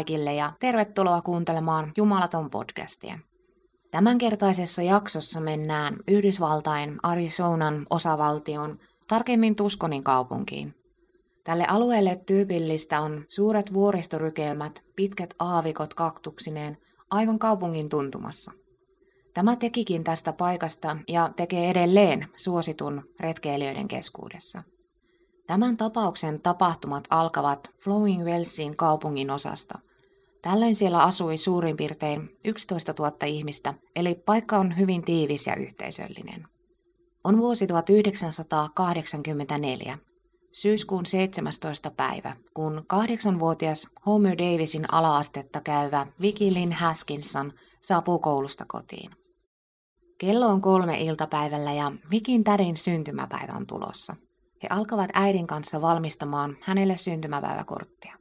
kaikille ja tervetuloa kuuntelemaan Jumalaton podcastia. Tämänkertaisessa jaksossa mennään Yhdysvaltain Arizonan osavaltion, tarkemmin Tuskonin kaupunkiin. Tälle alueelle tyypillistä on suuret vuoristorykelmät, pitkät aavikot kaktuksineen, aivan kaupungin tuntumassa. Tämä tekikin tästä paikasta ja tekee edelleen suositun retkeilijöiden keskuudessa. Tämän tapauksen tapahtumat alkavat Flowing Wellsin kaupungin osasta. Tällöin siellä asui suurin piirtein 11 000 ihmistä, eli paikka on hyvin tiivis ja yhteisöllinen. On vuosi 1984, syyskuun 17. päivä, kun kahdeksanvuotias Homer Davisin alaastetta käyvä Vicky Lynn Haskinson saapuu koulusta kotiin. Kello on kolme iltapäivällä ja Vikin tädin syntymäpäivä on tulossa. He alkavat äidin kanssa valmistamaan hänelle syntymäpäiväkorttia.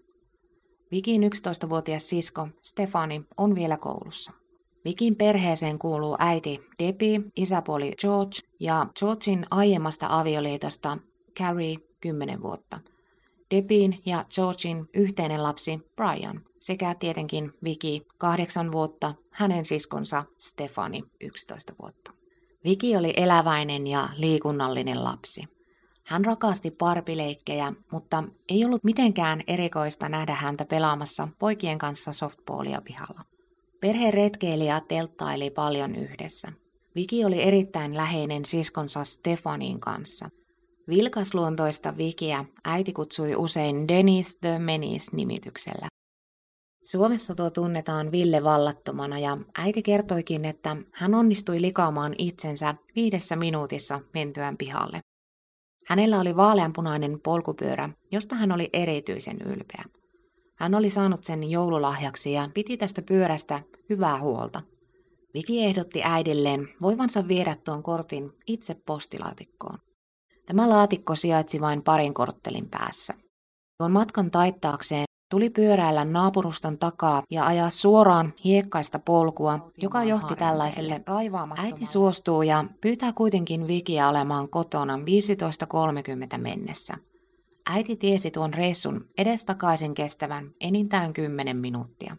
Vikin 11-vuotias sisko Stefani on vielä koulussa. Vikin perheeseen kuuluu äiti Debbie, isäpuoli George ja Georgein aiemmasta avioliitosta Carrie 10 vuotta. Debin ja Georgein yhteinen lapsi Brian sekä tietenkin Viki 8 vuotta, hänen siskonsa Stefani 11 vuotta. Viki oli eläväinen ja liikunnallinen lapsi. Hän rakasti parpileikkejä, mutta ei ollut mitenkään erikoista nähdä häntä pelaamassa poikien kanssa softballia pihalla. Perhe retkeili ja telttaili paljon yhdessä. Viki oli erittäin läheinen siskonsa Stefanin kanssa. Vilkasluontoista Vikiä äiti kutsui usein Dennis the Menis nimityksellä. Suomessa tuo tunnetaan Ville vallattomana ja äiti kertoikin, että hän onnistui likaamaan itsensä viidessä minuutissa mentyään pihalle. Hänellä oli vaaleanpunainen polkupyörä, josta hän oli erityisen ylpeä. Hän oli saanut sen joululahjaksi ja piti tästä pyörästä hyvää huolta. Viki ehdotti äidilleen voivansa viedä tuon kortin itse postilaatikkoon. Tämä laatikko sijaitsi vain parin korttelin päässä. Tuon matkan taittaakseen tuli pyöräillä naapuruston takaa ja ajaa suoraan hiekkaista polkua, joka johti tällaiselle Äiti suostuu ja pyytää kuitenkin Vikiä olemaan kotona 15.30 mennessä. Äiti tiesi tuon reissun edestakaisin kestävän enintään 10 minuuttia.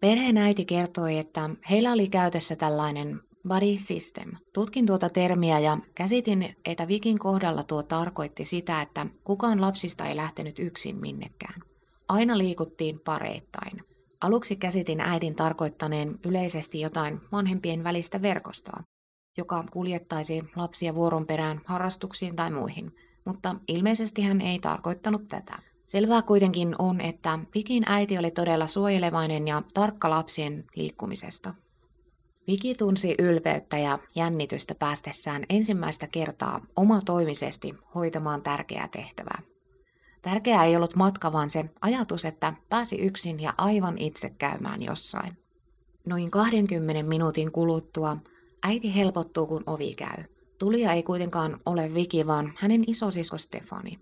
Perheen äiti kertoi, että heillä oli käytössä tällainen body system. Tutkin tuota termiä ja käsitin, että Vikin kohdalla tuo tarkoitti sitä, että kukaan lapsista ei lähtenyt yksin minnekään. Aina liikuttiin pareittain. Aluksi käsitin äidin tarkoittaneen yleisesti jotain vanhempien välistä verkostoa, joka kuljettaisi lapsia vuoron perään harrastuksiin tai muihin, mutta ilmeisesti hän ei tarkoittanut tätä. Selvää kuitenkin on, että Vikin äiti oli todella suojelevainen ja tarkka lapsien liikkumisesta. Viki tunsi ylpeyttä ja jännitystä päästessään ensimmäistä kertaa omatoimisesti hoitamaan tärkeää tehtävää. Tärkeää ei ollut matka, vaan se ajatus, että pääsi yksin ja aivan itse käymään jossain. Noin 20 minuutin kuluttua äiti helpottuu, kun ovi käy. Tulija ei kuitenkaan ole Viki, vaan hänen isosisko Stefani.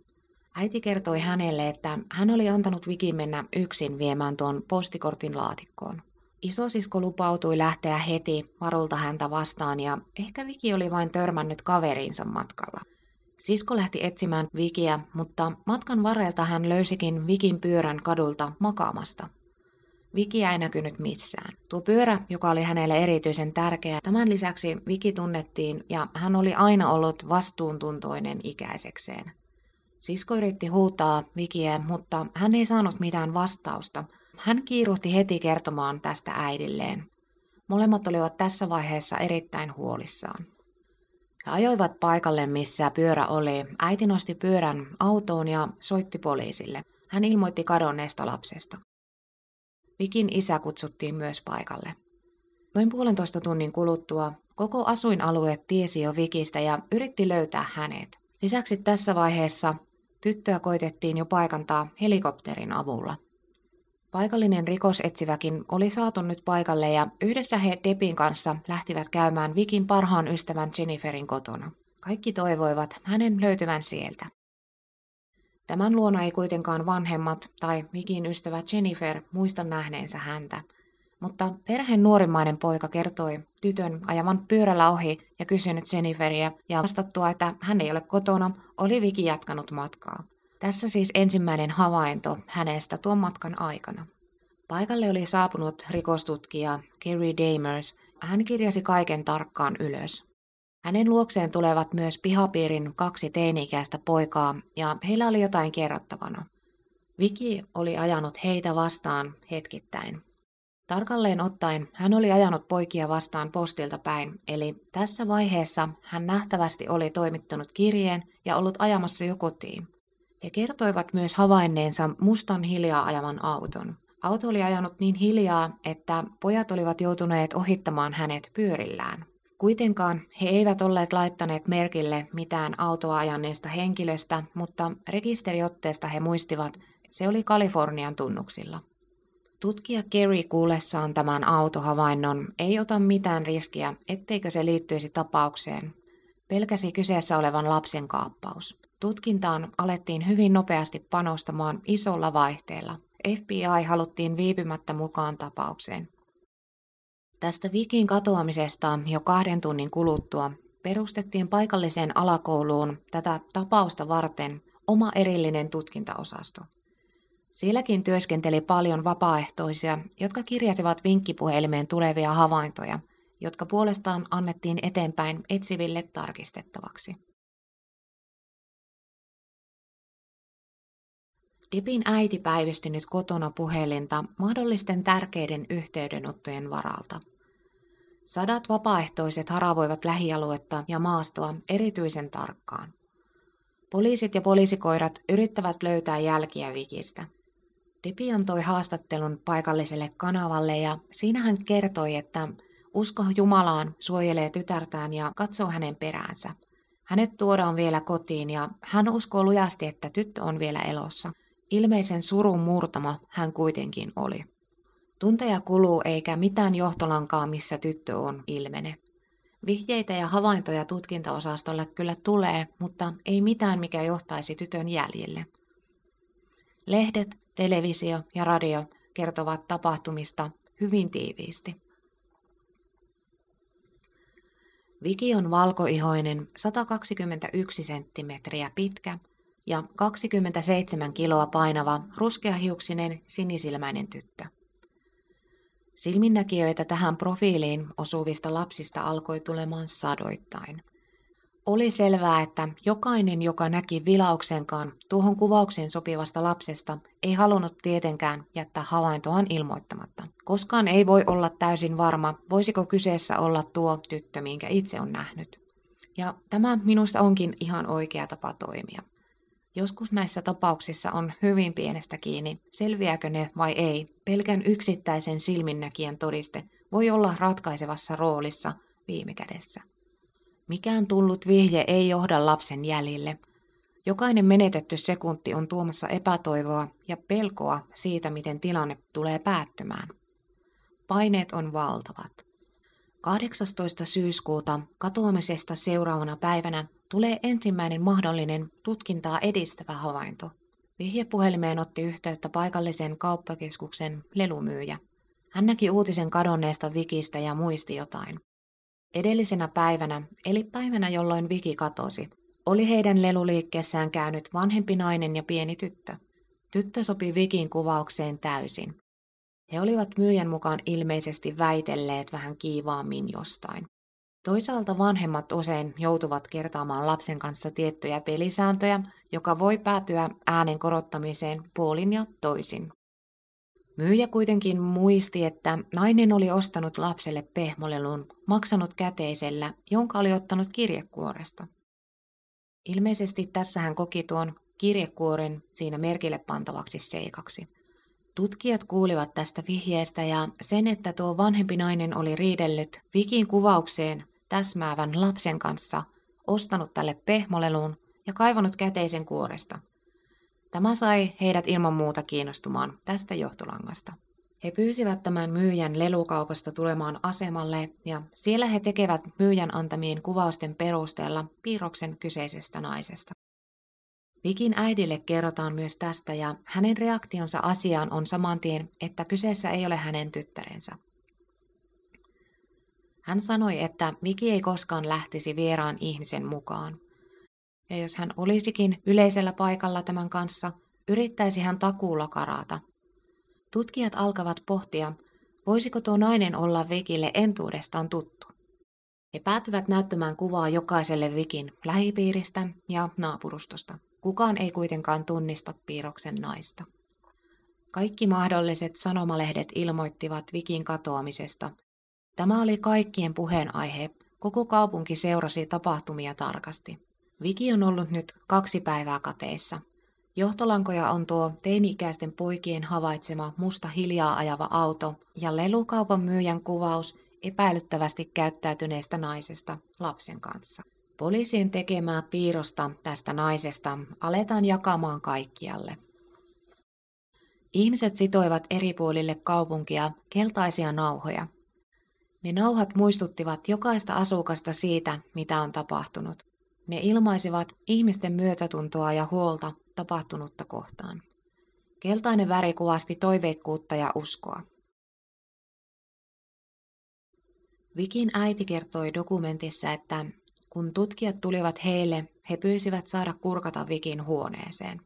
Äiti kertoi hänelle, että hän oli antanut Viki mennä yksin viemään tuon postikortin laatikkoon. Isosisko lupautui lähteä heti varulta häntä vastaan ja ehkä Viki oli vain törmännyt kaveriinsa matkalla. Sisko lähti etsimään Vikiä, mutta matkan varrelta hän löysikin Vikin pyörän kadulta makaamasta. Vikiä ei näkynyt missään. Tuo pyörä, joka oli hänelle erityisen tärkeä, tämän lisäksi Viki tunnettiin ja hän oli aina ollut vastuuntuntoinen ikäisekseen. Sisko yritti huutaa Vikiä, mutta hän ei saanut mitään vastausta. Hän kiiruhti heti kertomaan tästä äidilleen. Molemmat olivat tässä vaiheessa erittäin huolissaan. He ajoivat paikalle, missä pyörä oli. Äiti nosti pyörän autoon ja soitti poliisille. Hän ilmoitti kadonneesta lapsesta. Vikin isä kutsuttiin myös paikalle. Noin puolentoista tunnin kuluttua koko asuinalue tiesi jo Vikistä ja yritti löytää hänet. Lisäksi tässä vaiheessa tyttöä koitettiin jo paikantaa helikopterin avulla. Paikallinen rikosetsiväkin oli saatu nyt paikalle ja yhdessä he Depin kanssa lähtivät käymään Vikin parhaan ystävän Jenniferin kotona. Kaikki toivoivat hänen löytyvän sieltä. Tämän luona ei kuitenkaan vanhemmat tai Vikin ystävä Jennifer muista nähneensä häntä, mutta perheen nuorimmainen poika kertoi tytön ajavan pyörällä ohi ja kysynyt Jenniferia ja vastattua, että hän ei ole kotona, oli Viki jatkanut matkaa. Tässä siis ensimmäinen havainto hänestä tuon matkan aikana. Paikalle oli saapunut rikostutkija Kerry Damers. Hän kirjasi kaiken tarkkaan ylös. Hänen luokseen tulevat myös pihapiirin kaksi teini-ikäistä poikaa ja heillä oli jotain kerrottavana. Viki oli ajanut heitä vastaan hetkittäin. Tarkalleen ottaen hän oli ajanut poikia vastaan postilta päin, eli tässä vaiheessa hän nähtävästi oli toimittanut kirjeen ja ollut ajamassa jo kotiin. He kertoivat myös havainneensa mustan hiljaa ajavan auton. Auto oli ajanut niin hiljaa, että pojat olivat joutuneet ohittamaan hänet pyörillään. Kuitenkaan he eivät olleet laittaneet merkille mitään autoa ajaneesta henkilöstä, mutta rekisteriotteesta he muistivat, se oli Kalifornian tunnuksilla. Tutkija Kerry kuullessaan tämän autohavainnon ei ota mitään riskiä, etteikö se liittyisi tapaukseen. Pelkäsi kyseessä olevan lapsen kaappaus. Tutkintaan alettiin hyvin nopeasti panostamaan isolla vaihteella. FBI haluttiin viipymättä mukaan tapaukseen. Tästä Vikin katoamisesta jo kahden tunnin kuluttua perustettiin paikalliseen alakouluun tätä tapausta varten oma erillinen tutkintaosasto. Sielläkin työskenteli paljon vapaaehtoisia, jotka kirjasivat vinkkipuhelimeen tulevia havaintoja, jotka puolestaan annettiin eteenpäin etsiville tarkistettavaksi. Dipin äiti päivysti nyt kotona puhelinta mahdollisten tärkeiden yhteydenottojen varalta. Sadat vapaaehtoiset haravoivat lähialuetta ja maastoa erityisen tarkkaan. Poliisit ja poliisikoirat yrittävät löytää jälkiä Vikistä – Dipi antoi haastattelun paikalliselle kanavalle ja siinä hän kertoi, että usko Jumalaan suojelee tytärtään ja katsoo hänen peräänsä. Hänet tuodaan vielä kotiin ja hän uskoo lujasti, että tyttö on vielä elossa. Ilmeisen surun murtama hän kuitenkin oli. Tunteja kuluu eikä mitään johtolankaa, missä tyttö on, ilmene. Vihjeitä ja havaintoja tutkintaosastolle kyllä tulee, mutta ei mitään, mikä johtaisi tytön jäljille. Lehdet, televisio ja radio kertovat tapahtumista hyvin tiiviisti. Viki on valkoihoinen 121 senttimetriä pitkä ja 27 kiloa painava ruskeahiuksinen sinisilmäinen tyttö. Silminnäkijöitä tähän profiiliin osuvista lapsista alkoi tulemaan sadoittain – oli selvää, että jokainen, joka näki vilauksenkaan tuohon kuvaukseen sopivasta lapsesta, ei halunnut tietenkään jättää havaintoaan ilmoittamatta. Koskaan ei voi olla täysin varma, voisiko kyseessä olla tuo tyttö, minkä itse on nähnyt. Ja tämä minusta onkin ihan oikea tapa toimia. Joskus näissä tapauksissa on hyvin pienestä kiinni, selviääkö ne vai ei. Pelkän yksittäisen silminnäkijän todiste voi olla ratkaisevassa roolissa viime kädessä. Mikään tullut vihje ei johda lapsen jäljille. Jokainen menetetty sekunti on tuomassa epätoivoa ja pelkoa siitä, miten tilanne tulee päättymään. Paineet on valtavat. 18. syyskuuta katoamisesta seuraavana päivänä tulee ensimmäinen mahdollinen tutkintaa edistävä havainto. Vihjepuhelimeen otti yhteyttä paikallisen kauppakeskuksen lelumyyjä. Hän näki uutisen kadonneesta Vikistä ja muisti jotain. Edellisenä päivänä, eli päivänä jolloin Viki katosi, oli heidän leluliikkeessään käynyt vanhempi nainen ja pieni tyttö. Tyttö sopi Vikin kuvaukseen täysin. He olivat myyjän mukaan ilmeisesti väitelleet vähän kiivaammin jostain. Toisaalta vanhemmat usein joutuvat kertaamaan lapsen kanssa tiettyjä pelisääntöjä, joka voi päätyä äänen korottamiseen puolin ja toisin. Myyjä kuitenkin muisti, että nainen oli ostanut lapselle pehmolelun, maksanut käteisellä, jonka oli ottanut kirjekuoresta. Ilmeisesti tässä hän koki tuon kirjekuoren siinä merkille pantavaksi seikaksi. Tutkijat kuulivat tästä vihjeestä ja sen, että tuo vanhempi nainen oli riidellyt Vikin kuvaukseen täsmäävän lapsen kanssa, ostanut tälle pehmolelun ja kaivanut käteisen kuoresta – Tämä sai heidät ilman muuta kiinnostumaan tästä johtolangasta. He pyysivät tämän myyjän lelukaupasta tulemaan asemalle ja siellä he tekevät myyjän antamien kuvausten perusteella piirroksen kyseisestä naisesta. Vikin äidille kerrotaan myös tästä ja hänen reaktionsa asiaan on samantien, että kyseessä ei ole hänen tyttärensä. Hän sanoi, että Viki ei koskaan lähtisi vieraan ihmisen mukaan – ja jos hän olisikin yleisellä paikalla tämän kanssa, yrittäisi hän takuulla karata. Tutkijat alkavat pohtia, voisiko tuo nainen olla Vikille entuudestaan tuttu. He päätyvät näyttämään kuvaa jokaiselle Vikin lähipiiristä ja naapurustosta. Kukaan ei kuitenkaan tunnista piirroksen naista. Kaikki mahdolliset sanomalehdet ilmoittivat Vikin katoamisesta. Tämä oli kaikkien puheenaihe. Koko kaupunki seurasi tapahtumia tarkasti. Viki on ollut nyt kaksi päivää kateissa. Johtolankoja on tuo teini-ikäisten poikien havaitsema musta hiljaa ajava auto ja lelukaupan myyjän kuvaus epäilyttävästi käyttäytyneestä naisesta lapsen kanssa. Poliisien tekemää piirrosta tästä naisesta aletaan jakamaan kaikkialle. Ihmiset sitoivat eri puolille kaupunkia keltaisia nauhoja. Ne nauhat muistuttivat jokaista asukasta siitä, mitä on tapahtunut. Ne ilmaisivat ihmisten myötätuntoa ja huolta tapahtunutta kohtaan. Keltainen väri kuvasti toiveikkuutta ja uskoa. Vikin äiti kertoi dokumentissa, että kun tutkijat tulivat heille, he pyysivät saada kurkata Vikin huoneeseen.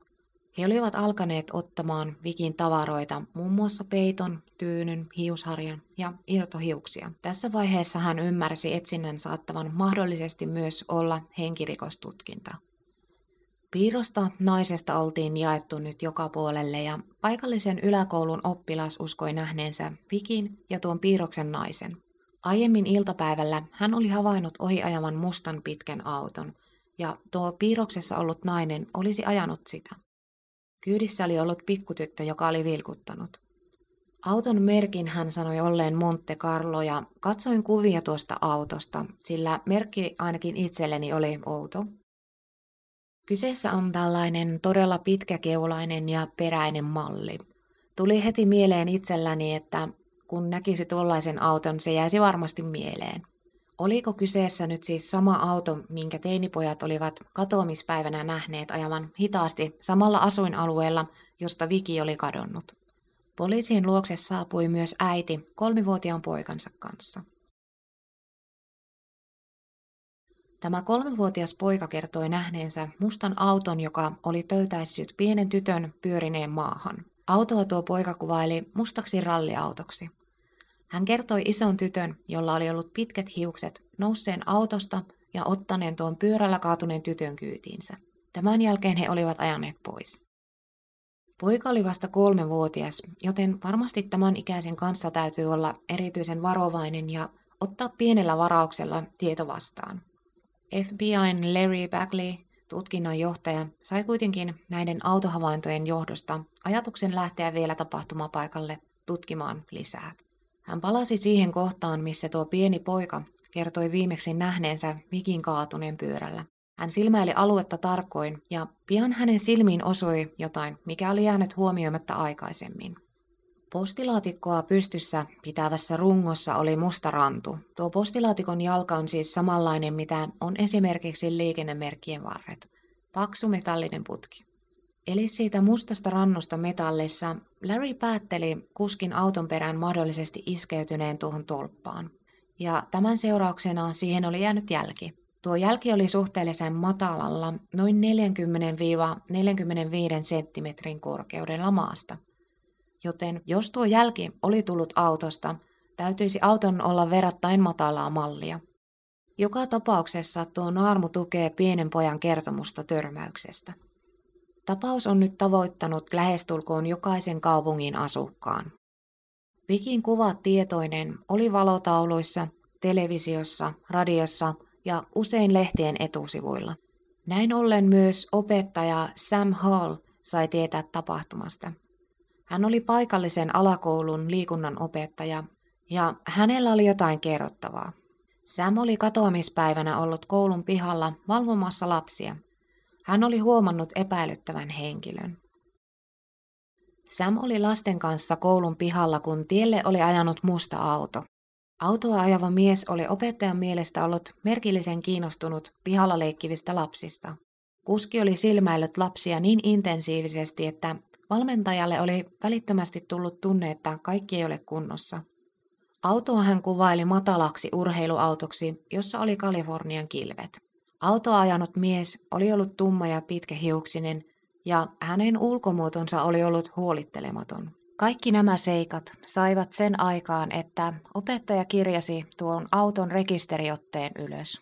He olivat alkaneet ottamaan Vikin tavaroita, muun muassa peiton, tyynyn, hiusharjan ja irtohiuksia. Tässä vaiheessa hän ymmärsi etsinnän saattavan mahdollisesti myös olla henkirikostutkinta. Piirrosta naisesta oltiin jaettu nyt joka puolelle ja paikallisen yläkoulun oppilas uskoi nähneensä Vikin ja tuon piirroksen naisen. Aiemmin iltapäivällä hän oli havainnut ohiajaman mustan pitkän auton, ja tuo piirroksessa ollut nainen olisi ajanut sitä. Kyydissä oli ollut pikkutyttö, joka oli vilkuttanut. Auton merkin hän sanoi olleen Monte Carlo ja katsoin kuvia tuosta autosta, sillä merkki ainakin itselleni oli outo. Kyseessä on tällainen todella pitkäkeulainen ja peräinen malli. Tuli heti mieleen itselläni, että kun näkisi tuollaisen auton, se jäisi varmasti mieleen. Oliko kyseessä nyt siis sama auto, minkä teinipojat olivat katoamispäivänä nähneet ajavan hitaasti samalla asuinalueella, josta Viki oli kadonnut? Poliisin luokse saapui myös äiti kolmivuotiaan poikansa kanssa. Tämä kolmivuotias poika kertoi nähneensä mustan auton, joka oli töytäissyt pienen tytön pyörineen maahan. Autoa tuo poika kuvaili mustaksi ralliautoksi. Hän kertoi ison tytön, jolla oli ollut pitkät hiukset, nousseen autosta ja ottaneen tuon pyörällä kaatuneen tytön kyytiinsä. Tämän jälkeen he olivat ajaneet pois. Poika oli vasta kolmevuotias, joten varmasti tämän ikäisen kanssa täytyy olla erityisen varovainen ja ottaa pienellä varauksella tieto vastaan. FBIn Larry Bagley, tutkinnon johtaja, sai kuitenkin näiden autohavaintojen johdosta ajatuksen lähteä vielä tapahtumapaikalle tutkimaan lisää. Hän palasi siihen kohtaan, missä tuo pieni poika kertoi viimeksi nähneensä Vikin kaatuneen pyörällä. Hän silmäili aluetta tarkoin ja pian hänen silmiin osui jotain, mikä oli jäänyt huomioimatta aikaisemmin. Postilaatikkoa pystyssä pitävässä rungossa oli musta rantu. Tuo postilaatikon jalka on siis samanlainen, mitä on esimerkiksi liikennemerkkien varret. Paksu metallinen putki. Eli siitä mustasta rannusta metallissa Larry päätteli kuskin auton perään mahdollisesti iskeytyneen tuohon tolppaan. Ja tämän seurauksena siihen oli jäänyt jälki. Tuo jälki oli suhteellisen matalalla, noin 40-45 senttimetrin korkeudella maasta. Joten jos tuo jälki oli tullut autosta, täytyisi auton olla verrattain matalaa mallia. Joka tapauksessa tuo naarmu tukee pienen pojan kertomusta törmäyksestä. Tapaus on nyt tavoittanut lähestulkoon jokaisen kaupungin asukkaan. Vikin kuvat tietoinen oli valotauluissa, televisiossa, radiossa ja usein lehtien etusivuilla. Näin ollen myös opettaja Sam Hall sai tietää tapahtumasta. Hän oli paikallisen alakoulun liikunnan opettaja ja hänellä oli jotain kerrottavaa. Sam oli katoamispäivänä ollut koulun pihalla valvomassa lapsia – hän oli huomannut epäilyttävän henkilön. Sam oli lasten kanssa koulun pihalla, kun tielle oli ajanut musta auto. Autoa ajava mies oli opettajan mielestä ollut merkillisen kiinnostunut pihalla leikkivistä lapsista. Kuski oli silmäillyt lapsia niin intensiivisesti, että valmentajalle oli välittömästi tullut tunne, että kaikki ei ole kunnossa. Autoa hän kuvaili matalaksi urheiluautoksi, jossa oli Kalifornian kilvet. Autoa ajanut mies oli ollut tumma ja pitkähiuksinen, ja hänen ulkomuotonsa oli ollut huolittelematon. Kaikki nämä seikat saivat sen aikaan, että opettaja kirjasi tuon auton rekisteriotteen ylös.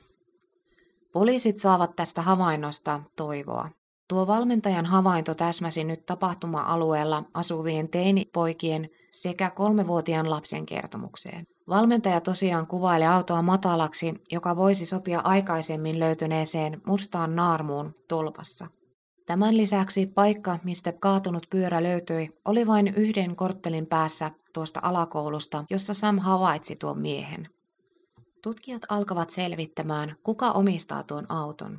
Poliisit saavat tästä havainnosta toivoa. Tuo valmentajan havainto täsmäsi nyt tapahtuma-alueella asuvien teinipoikien sekä kolmevuotiaan lapsen kertomukseen. Valmentaja tosiaan kuvaili autoa matalaksi, joka voisi sopia aikaisemmin löytyneeseen mustaan naarmuun tolpassa. Tämän lisäksi paikka, mistä kaatunut pyörä löytyi, oli vain yhden korttelin päässä tuosta alakoulusta, jossa Sam havaitsi tuon miehen. Tutkijat alkavat selvittämään, kuka omistaa tuon auton.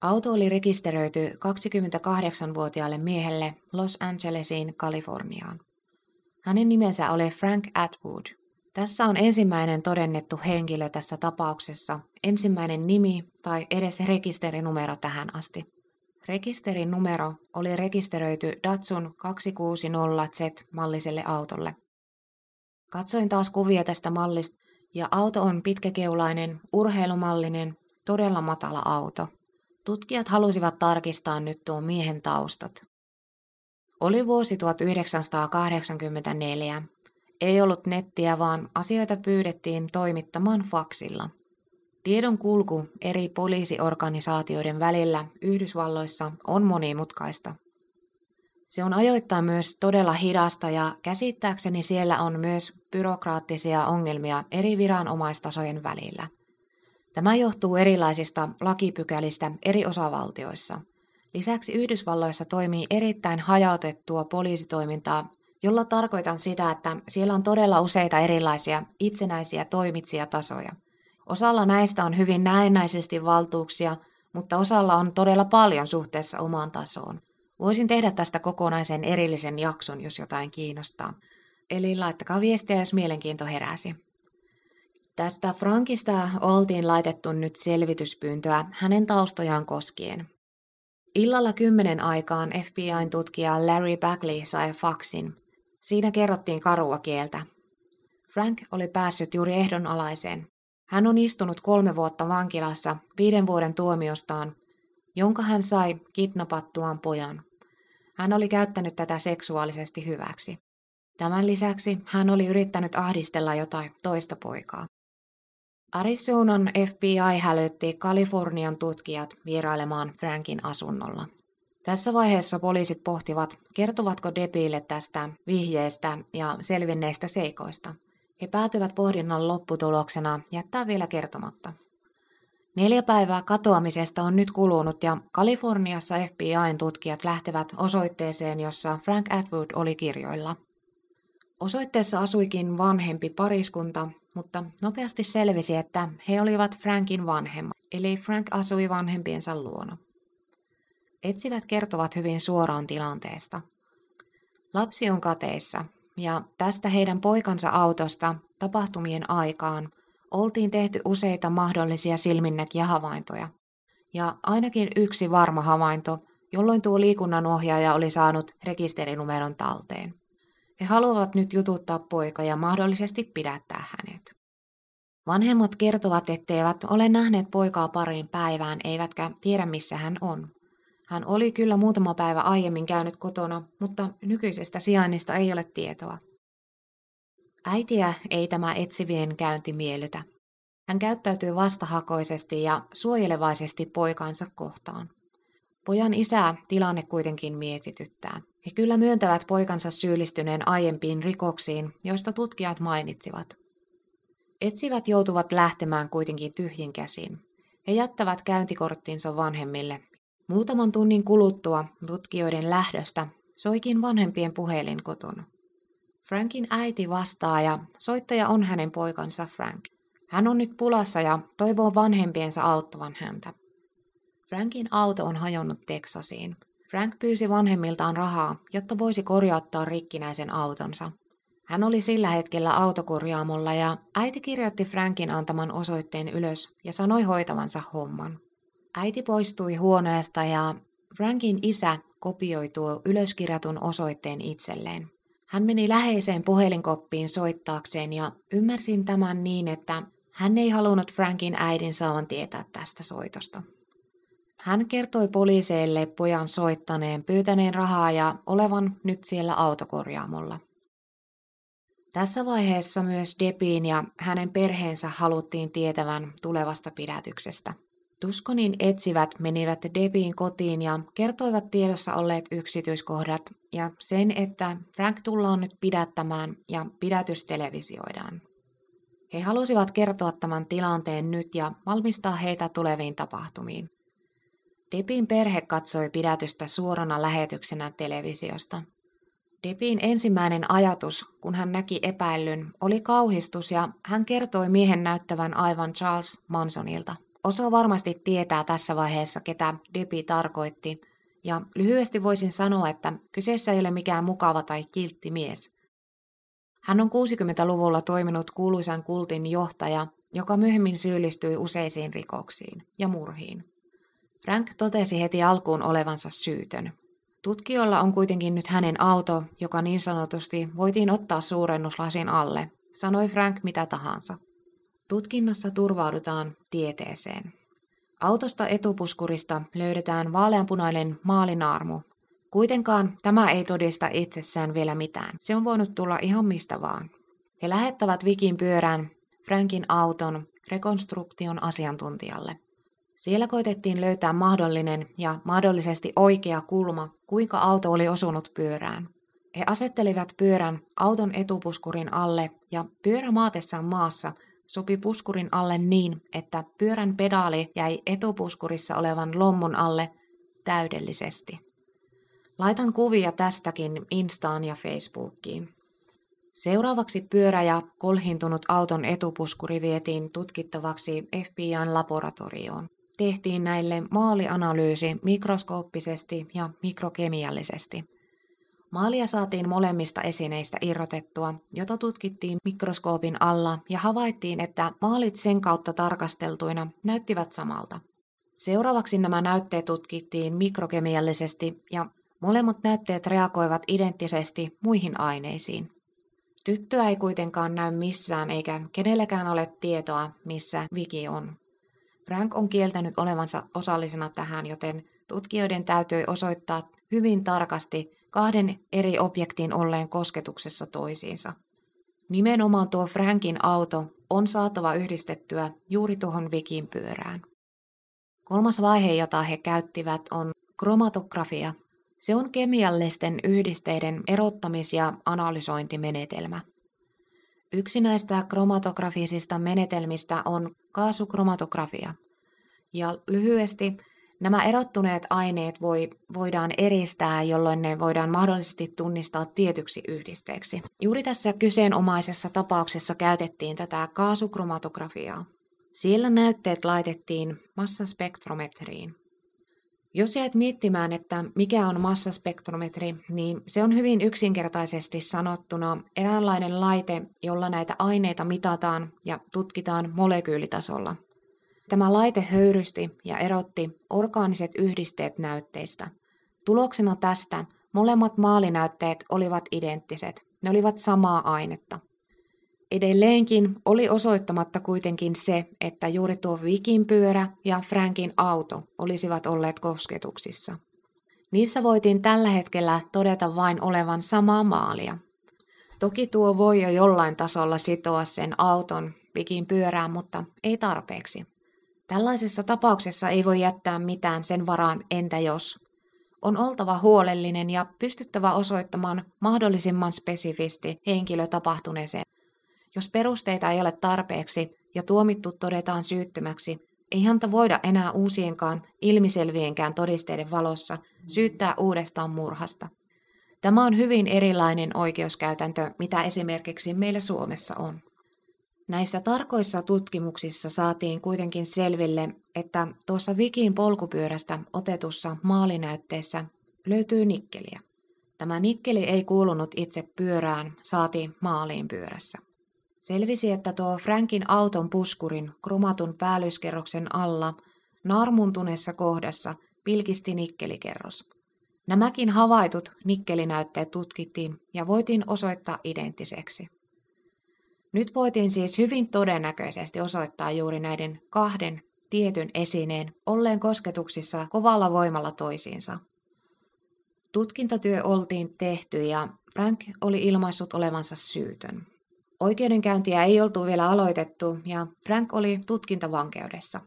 Auto oli rekisteröity 28-vuotiaalle miehelle Los Angelesiin, Kaliforniaan. Hänen nimensä oli Frank Atwood. Tässä on ensimmäinen todennettu henkilö tässä tapauksessa, ensimmäinen nimi tai edes rekisterinumero tähän asti. Rekisterin numero oli rekisteröity Datsun 260Z-malliselle autolle. Katsoin taas kuvia tästä mallista ja auto on pitkäkeulainen, urheilumallinen, todella matala auto. Tutkijat halusivat tarkistaa nyt tuon miehen taustat. Oli vuosi 1984. Ei ollut nettiä, vaan asioita pyydettiin toimittamaan faksilla. Tiedon kulku eri poliisiorganisaatioiden välillä Yhdysvalloissa on monimutkaista. Se on ajoittain myös todella hidasta ja käsittääkseni siellä on myös byrokraattisia ongelmia eri viranomaistasojen välillä. Tämä johtuu erilaisista lakipykälistä eri osavaltioissa. Lisäksi Yhdysvalloissa toimii erittäin hajautettua poliisitoimintaa, jolla tarkoitan sitä, että siellä on todella useita erilaisia itsenäisiä toimitsijatasoja. Osalla näistä on hyvin näennäisesti valtuuksia, mutta osalla on todella paljon suhteessa omaan tasoon. Voisin tehdä tästä kokonaisen erillisen jakson, jos jotain kiinnostaa. Eli laittakaa viestiä, jos mielenkiinto heräsi. Tästä Frankista oltiin laitettu nyt selvityspyyntöä hänen taustojaan koskien. Illalla kymmenen aikaan FBIn tutkija Larry Bagley sai faksin. Siinä kerrottiin karua kieltä. Frank oli päässyt juuri ehdonalaiseen. Hän on istunut kolme vuotta vankilassa viiden vuoden tuomiostaan, jonka hän sai kidnappattuaan pojan. Hän oli käyttänyt tätä seksuaalisesti hyväksi. Tämän lisäksi hän oli yrittänyt ahdistella jotain toista poikaa. Arizonan FBI hälytti Kalifornian tutkijat vierailemaan Frankin asunnolla. Tässä vaiheessa poliisit pohtivat, kertovatko Depille tästä vihjeestä ja selvinneistä seikoista. He päätyvät pohdinnan lopputuloksena jättää vielä kertomatta. Neljä päivää katoamisesta on nyt kulunut ja Kaliforniassa FBIn tutkijat lähtevät osoitteeseen, jossa Frank Atwood oli kirjoilla. Osoitteessa asuikin vanhempi pariskunta, mutta nopeasti selvisi, että he olivat Frankin vanhemmat, eli Frank asui vanhempiensa luona. Etsivät kertovat hyvin suoraan tilanteesta. Lapsi on kateissa, ja tästä heidän poikansa autosta tapahtumien aikaan oltiin tehty useita mahdollisia silminnäkiä havaintoja. Ja ainakin yksi varma havainto, jolloin tuo liikunnan ohjaaja oli saanut rekisterinumeron talteen. He haluavat nyt jututtaa poika ja mahdollisesti pidättää hänet. Vanhemmat kertovat, etteivät ole nähneet poikaa pariin päivään, eivätkä tiedä missä hän on. Hän oli kyllä muutama päivä aiemmin käynyt kotona, mutta nykyisestä sijainnista ei ole tietoa. Äitiä ei tämä etsivien käynti miellytä. Hän käyttäytyy vastahakoisesti ja suojelevaisesti poikansa kohtaan. Pojan isää tilanne kuitenkin mietityttää. He kyllä myöntävät poikansa syyllistyneen aiempiin rikoksiin, joista tutkijat mainitsivat. Etsivät joutuvat lähtemään kuitenkin tyhjin käsin. He jättävät käyntikorttinsa vanhemmille. Muutaman tunnin kuluttua tutkijoiden lähdöstä soikin vanhempien puhelin kotona. Frankin äiti vastaa ja soittaja on hänen poikansa Frank. Hän on nyt pulassa ja toivoo vanhempiensa auttavan häntä. Frankin auto on hajonnut Teksasiin. Frank pyysi vanhemmiltaan rahaa, jotta voisi korjauttaa rikkinäisen autonsa. Hän oli sillä hetkellä autokorjaamolla ja äiti kirjoitti Frankin antaman osoitteen ylös ja sanoi hoitavansa homman. Äiti poistui huoneesta ja Frankin isä kopioi tuo ylöskirjatun osoitteen itselleen. Hän meni läheiseen puhelinkoppiin soittaakseen ja ymmärsin tämän niin, että hän ei halunnut Frankin äidin saavan tietää tästä soitosta. Hän kertoi poliiseille pojan soittaneen, pyytäneen rahaa ja olevan nyt siellä autokorjaamolla. Tässä vaiheessa myös Depin ja hänen perheensä haluttiin tietävän tulevasta pidätyksestä. Tuskonin etsivät menivät Debin kotiin ja kertoivat tiedossa olleet yksityiskohdat ja sen, että Frank tullaan nyt pidättämään ja pidätys televisioidaan. He halusivat kertoa tämän tilanteen nyt ja valmistaa heitä tuleviin tapahtumiin. Debin perhe katsoi pidätystä suorana lähetyksenä televisiosta. Debin ensimmäinen ajatus, kun hän näki epäillyn, oli kauhistus ja hän kertoi miehen näyttävän aivan Charles Mansonilta. Osa varmasti tietää tässä vaiheessa, ketä Debi tarkoitti, ja lyhyesti voisin sanoa, että kyseessä ei ole mikään mukava tai kiltti mies. Hän on 60-luvulla toiminut kuuluisan kultin johtaja, joka myöhemmin syyllistyi useisiin rikoksiin ja murhiin. Frank totesi heti alkuun olevansa syytön. Tutkijoilla on kuitenkin nyt hänen auto, joka niin sanotusti voitiin ottaa suurennuslasin alle, sanoi Frank mitä tahansa. Tutkinnassa turvaudutaan tieteeseen. Autosta etupuskurista löydetään vaaleanpunainen maalinaarmu. Kuitenkaan tämä ei todista itsessään vielä mitään. Se on voinut tulla ihan mistä vaan. He lähettävät Vikin pyörän Frankin auton rekonstruktion asiantuntijalle. Siellä koitettiin löytää mahdollinen ja mahdollisesti oikea kulma, kuinka auto oli osunut pyörään. He asettelivat pyörän auton etupuskurin alle ja pyörä maatessaan maassa sopi puskurin alle niin, että pyörän pedaali jäi etupuskurissa olevan lommun alle täydellisesti. Laitan kuvia tästäkin Instaan ja Facebookiin. Seuraavaksi pyörä ja kolhintunut auton etupuskuri vietiin tutkittavaksi FBIn laboratorioon. Tehtiin näille maalianalyysi mikroskooppisesti ja mikrokemiallisesti – Maalia saatiin molemmista esineistä irrotettua, jota tutkittiin mikroskoopin alla ja havaittiin, että maalit sen kautta tarkasteltuina näyttivät samalta. Seuraavaksi nämä näytteet tutkittiin mikrokemiallisesti ja molemmat näytteet reagoivat identtisesti muihin aineisiin. Tyttöä ei kuitenkaan näy missään eikä kenelläkään ole tietoa, missä Viki on. Frank on kieltänyt olevansa osallisena tähän, joten tutkijoiden täytyy osoittaa hyvin tarkasti, kahden eri objektin olleen kosketuksessa toisiinsa. Nimenomaan tuo Frankin auto on saatava yhdistettyä juuri tuohon Vikin pyörään. Kolmas vaihe, jota he käyttivät, on kromatografia. Se on kemiallisten yhdisteiden erottamis- ja analysointimenetelmä. Yksi näistä kromatografisista menetelmistä on kaasukromatografia. Ja lyhyesti Nämä erottuneet aineet voi, voidaan eristää, jolloin ne voidaan mahdollisesti tunnistaa tietyksi yhdisteeksi. Juuri tässä kyseenomaisessa tapauksessa käytettiin tätä kaasukromatografiaa. Siellä näytteet laitettiin massaspektrometriin. Jos jäät miettimään, että mikä on massaspektrometri, niin se on hyvin yksinkertaisesti sanottuna eräänlainen laite, jolla näitä aineita mitataan ja tutkitaan molekyylitasolla – Tämä laite höyrysti ja erotti orgaaniset yhdisteet näytteistä. Tuloksena tästä molemmat maalinäytteet olivat identtiset. Ne olivat samaa ainetta. Edelleenkin oli osoittamatta kuitenkin se, että juuri tuo Vikin pyörä ja Frankin auto olisivat olleet kosketuksissa. Niissä voitiin tällä hetkellä todeta vain olevan samaa maalia. Toki tuo voi jo jollain tasolla sitoa sen auton Vikin pyörään, mutta ei tarpeeksi. Tällaisessa tapauksessa ei voi jättää mitään sen varaan entä jos. On oltava huolellinen ja pystyttävä osoittamaan mahdollisimman spesifisti henkilö tapahtuneeseen. Jos perusteita ei ole tarpeeksi ja tuomittu todetaan syyttömäksi, ei häntä voida enää uusienkaan ilmiselvienkään todisteiden valossa syyttää uudestaan murhasta. Tämä on hyvin erilainen oikeuskäytäntö, mitä esimerkiksi meillä Suomessa on. Näissä tarkoissa tutkimuksissa saatiin kuitenkin selville, että tuossa Vikin polkupyörästä otetussa maalinäytteessä löytyy nikkeliä. Tämä nikkeli ei kuulunut itse pyörään, saati maaliin pyörässä. Selvisi, että tuo Frankin auton puskurin krumatun päällyskerroksen alla narmuntuneessa kohdassa pilkisti nikkelikerros. Nämäkin havaitut nikkelinäytteet tutkittiin ja voitiin osoittaa identtiseksi. Nyt voitiin siis hyvin todennäköisesti osoittaa juuri näiden kahden tietyn esineen olleen kosketuksissa kovalla voimalla toisiinsa. Tutkintatyö oltiin tehty ja Frank oli ilmaissut olevansa syytön. Oikeudenkäyntiä ei oltu vielä aloitettu ja Frank oli tutkintavankeudessa.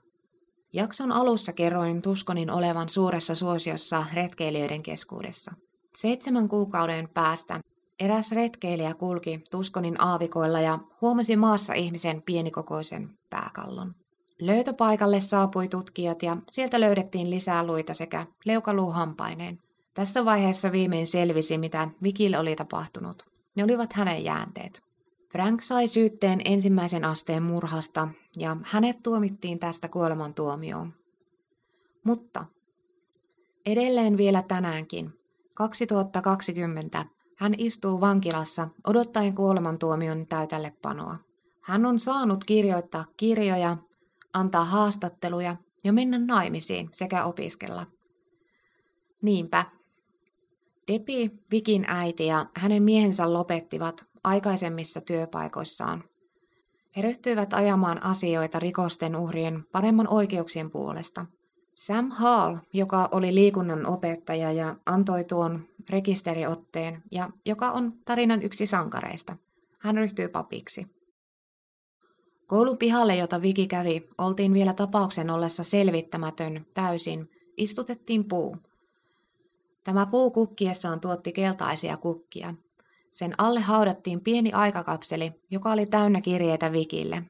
Jakson alussa kerroin Tuskonin olevan suuressa suosiossa retkeilijöiden keskuudessa. Seitsemän kuukauden päästä eräs retkeilijä kulki Tuskonin aavikoilla ja huomasi maassa ihmisen pienikokoisen pääkallon. Löytöpaikalle saapui tutkijat ja sieltä löydettiin lisää luita sekä leukaluuhampaineen. Tässä vaiheessa viimein selvisi, mitä Vikille oli tapahtunut. Ne olivat hänen jäänteet. Frank sai syytteen ensimmäisen asteen murhasta ja hänet tuomittiin tästä kuolemantuomioon. Mutta edelleen vielä tänäänkin, 2020, hän istuu vankilassa odottaen kuolemantuomion täytällepanoa. Hän on saanut kirjoittaa kirjoja, antaa haastatteluja ja mennä naimisiin sekä opiskella. Niinpä. Depi, Vikin äiti ja hänen miehensä lopettivat aikaisemmissa työpaikoissaan. He ryhtyivät ajamaan asioita rikosten uhrien paremman oikeuksien puolesta. Sam Hall, joka oli liikunnan opettaja ja antoi tuon rekisteriotteen ja joka on tarinan yksi sankareista, hän ryhtyy papiksi. Koulun pihalle, jota Viki kävi, oltiin vielä tapauksen ollessa selvittämätön täysin, istutettiin puu. Tämä puu kukkiessaan tuotti keltaisia kukkia, sen alle haudattiin pieni aikakapseli, joka oli täynnä kirjeitä Vikille.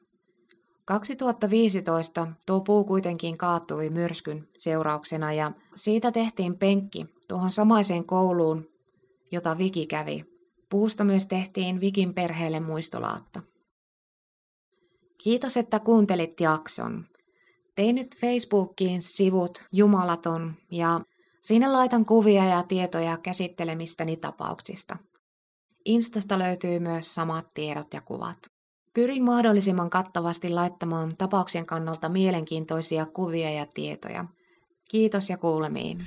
2015 tuo puu kuitenkin kaattui myrskyn seurauksena ja siitä tehtiin penkki tuohon samaiseen kouluun, jota Viki kävi. Puusta myös tehtiin Vikin perheelle muistolaatta. Kiitos, että kuuntelit jakson. Tein nyt Facebookiin sivut Jumalaton ja sinne laitan kuvia ja tietoja käsittelemistäni tapauksista. Instasta löytyy myös samat tiedot ja kuvat. Pyrin mahdollisimman kattavasti laittamaan tapauksien kannalta mielenkiintoisia kuvia ja tietoja. Kiitos ja kuulemiin.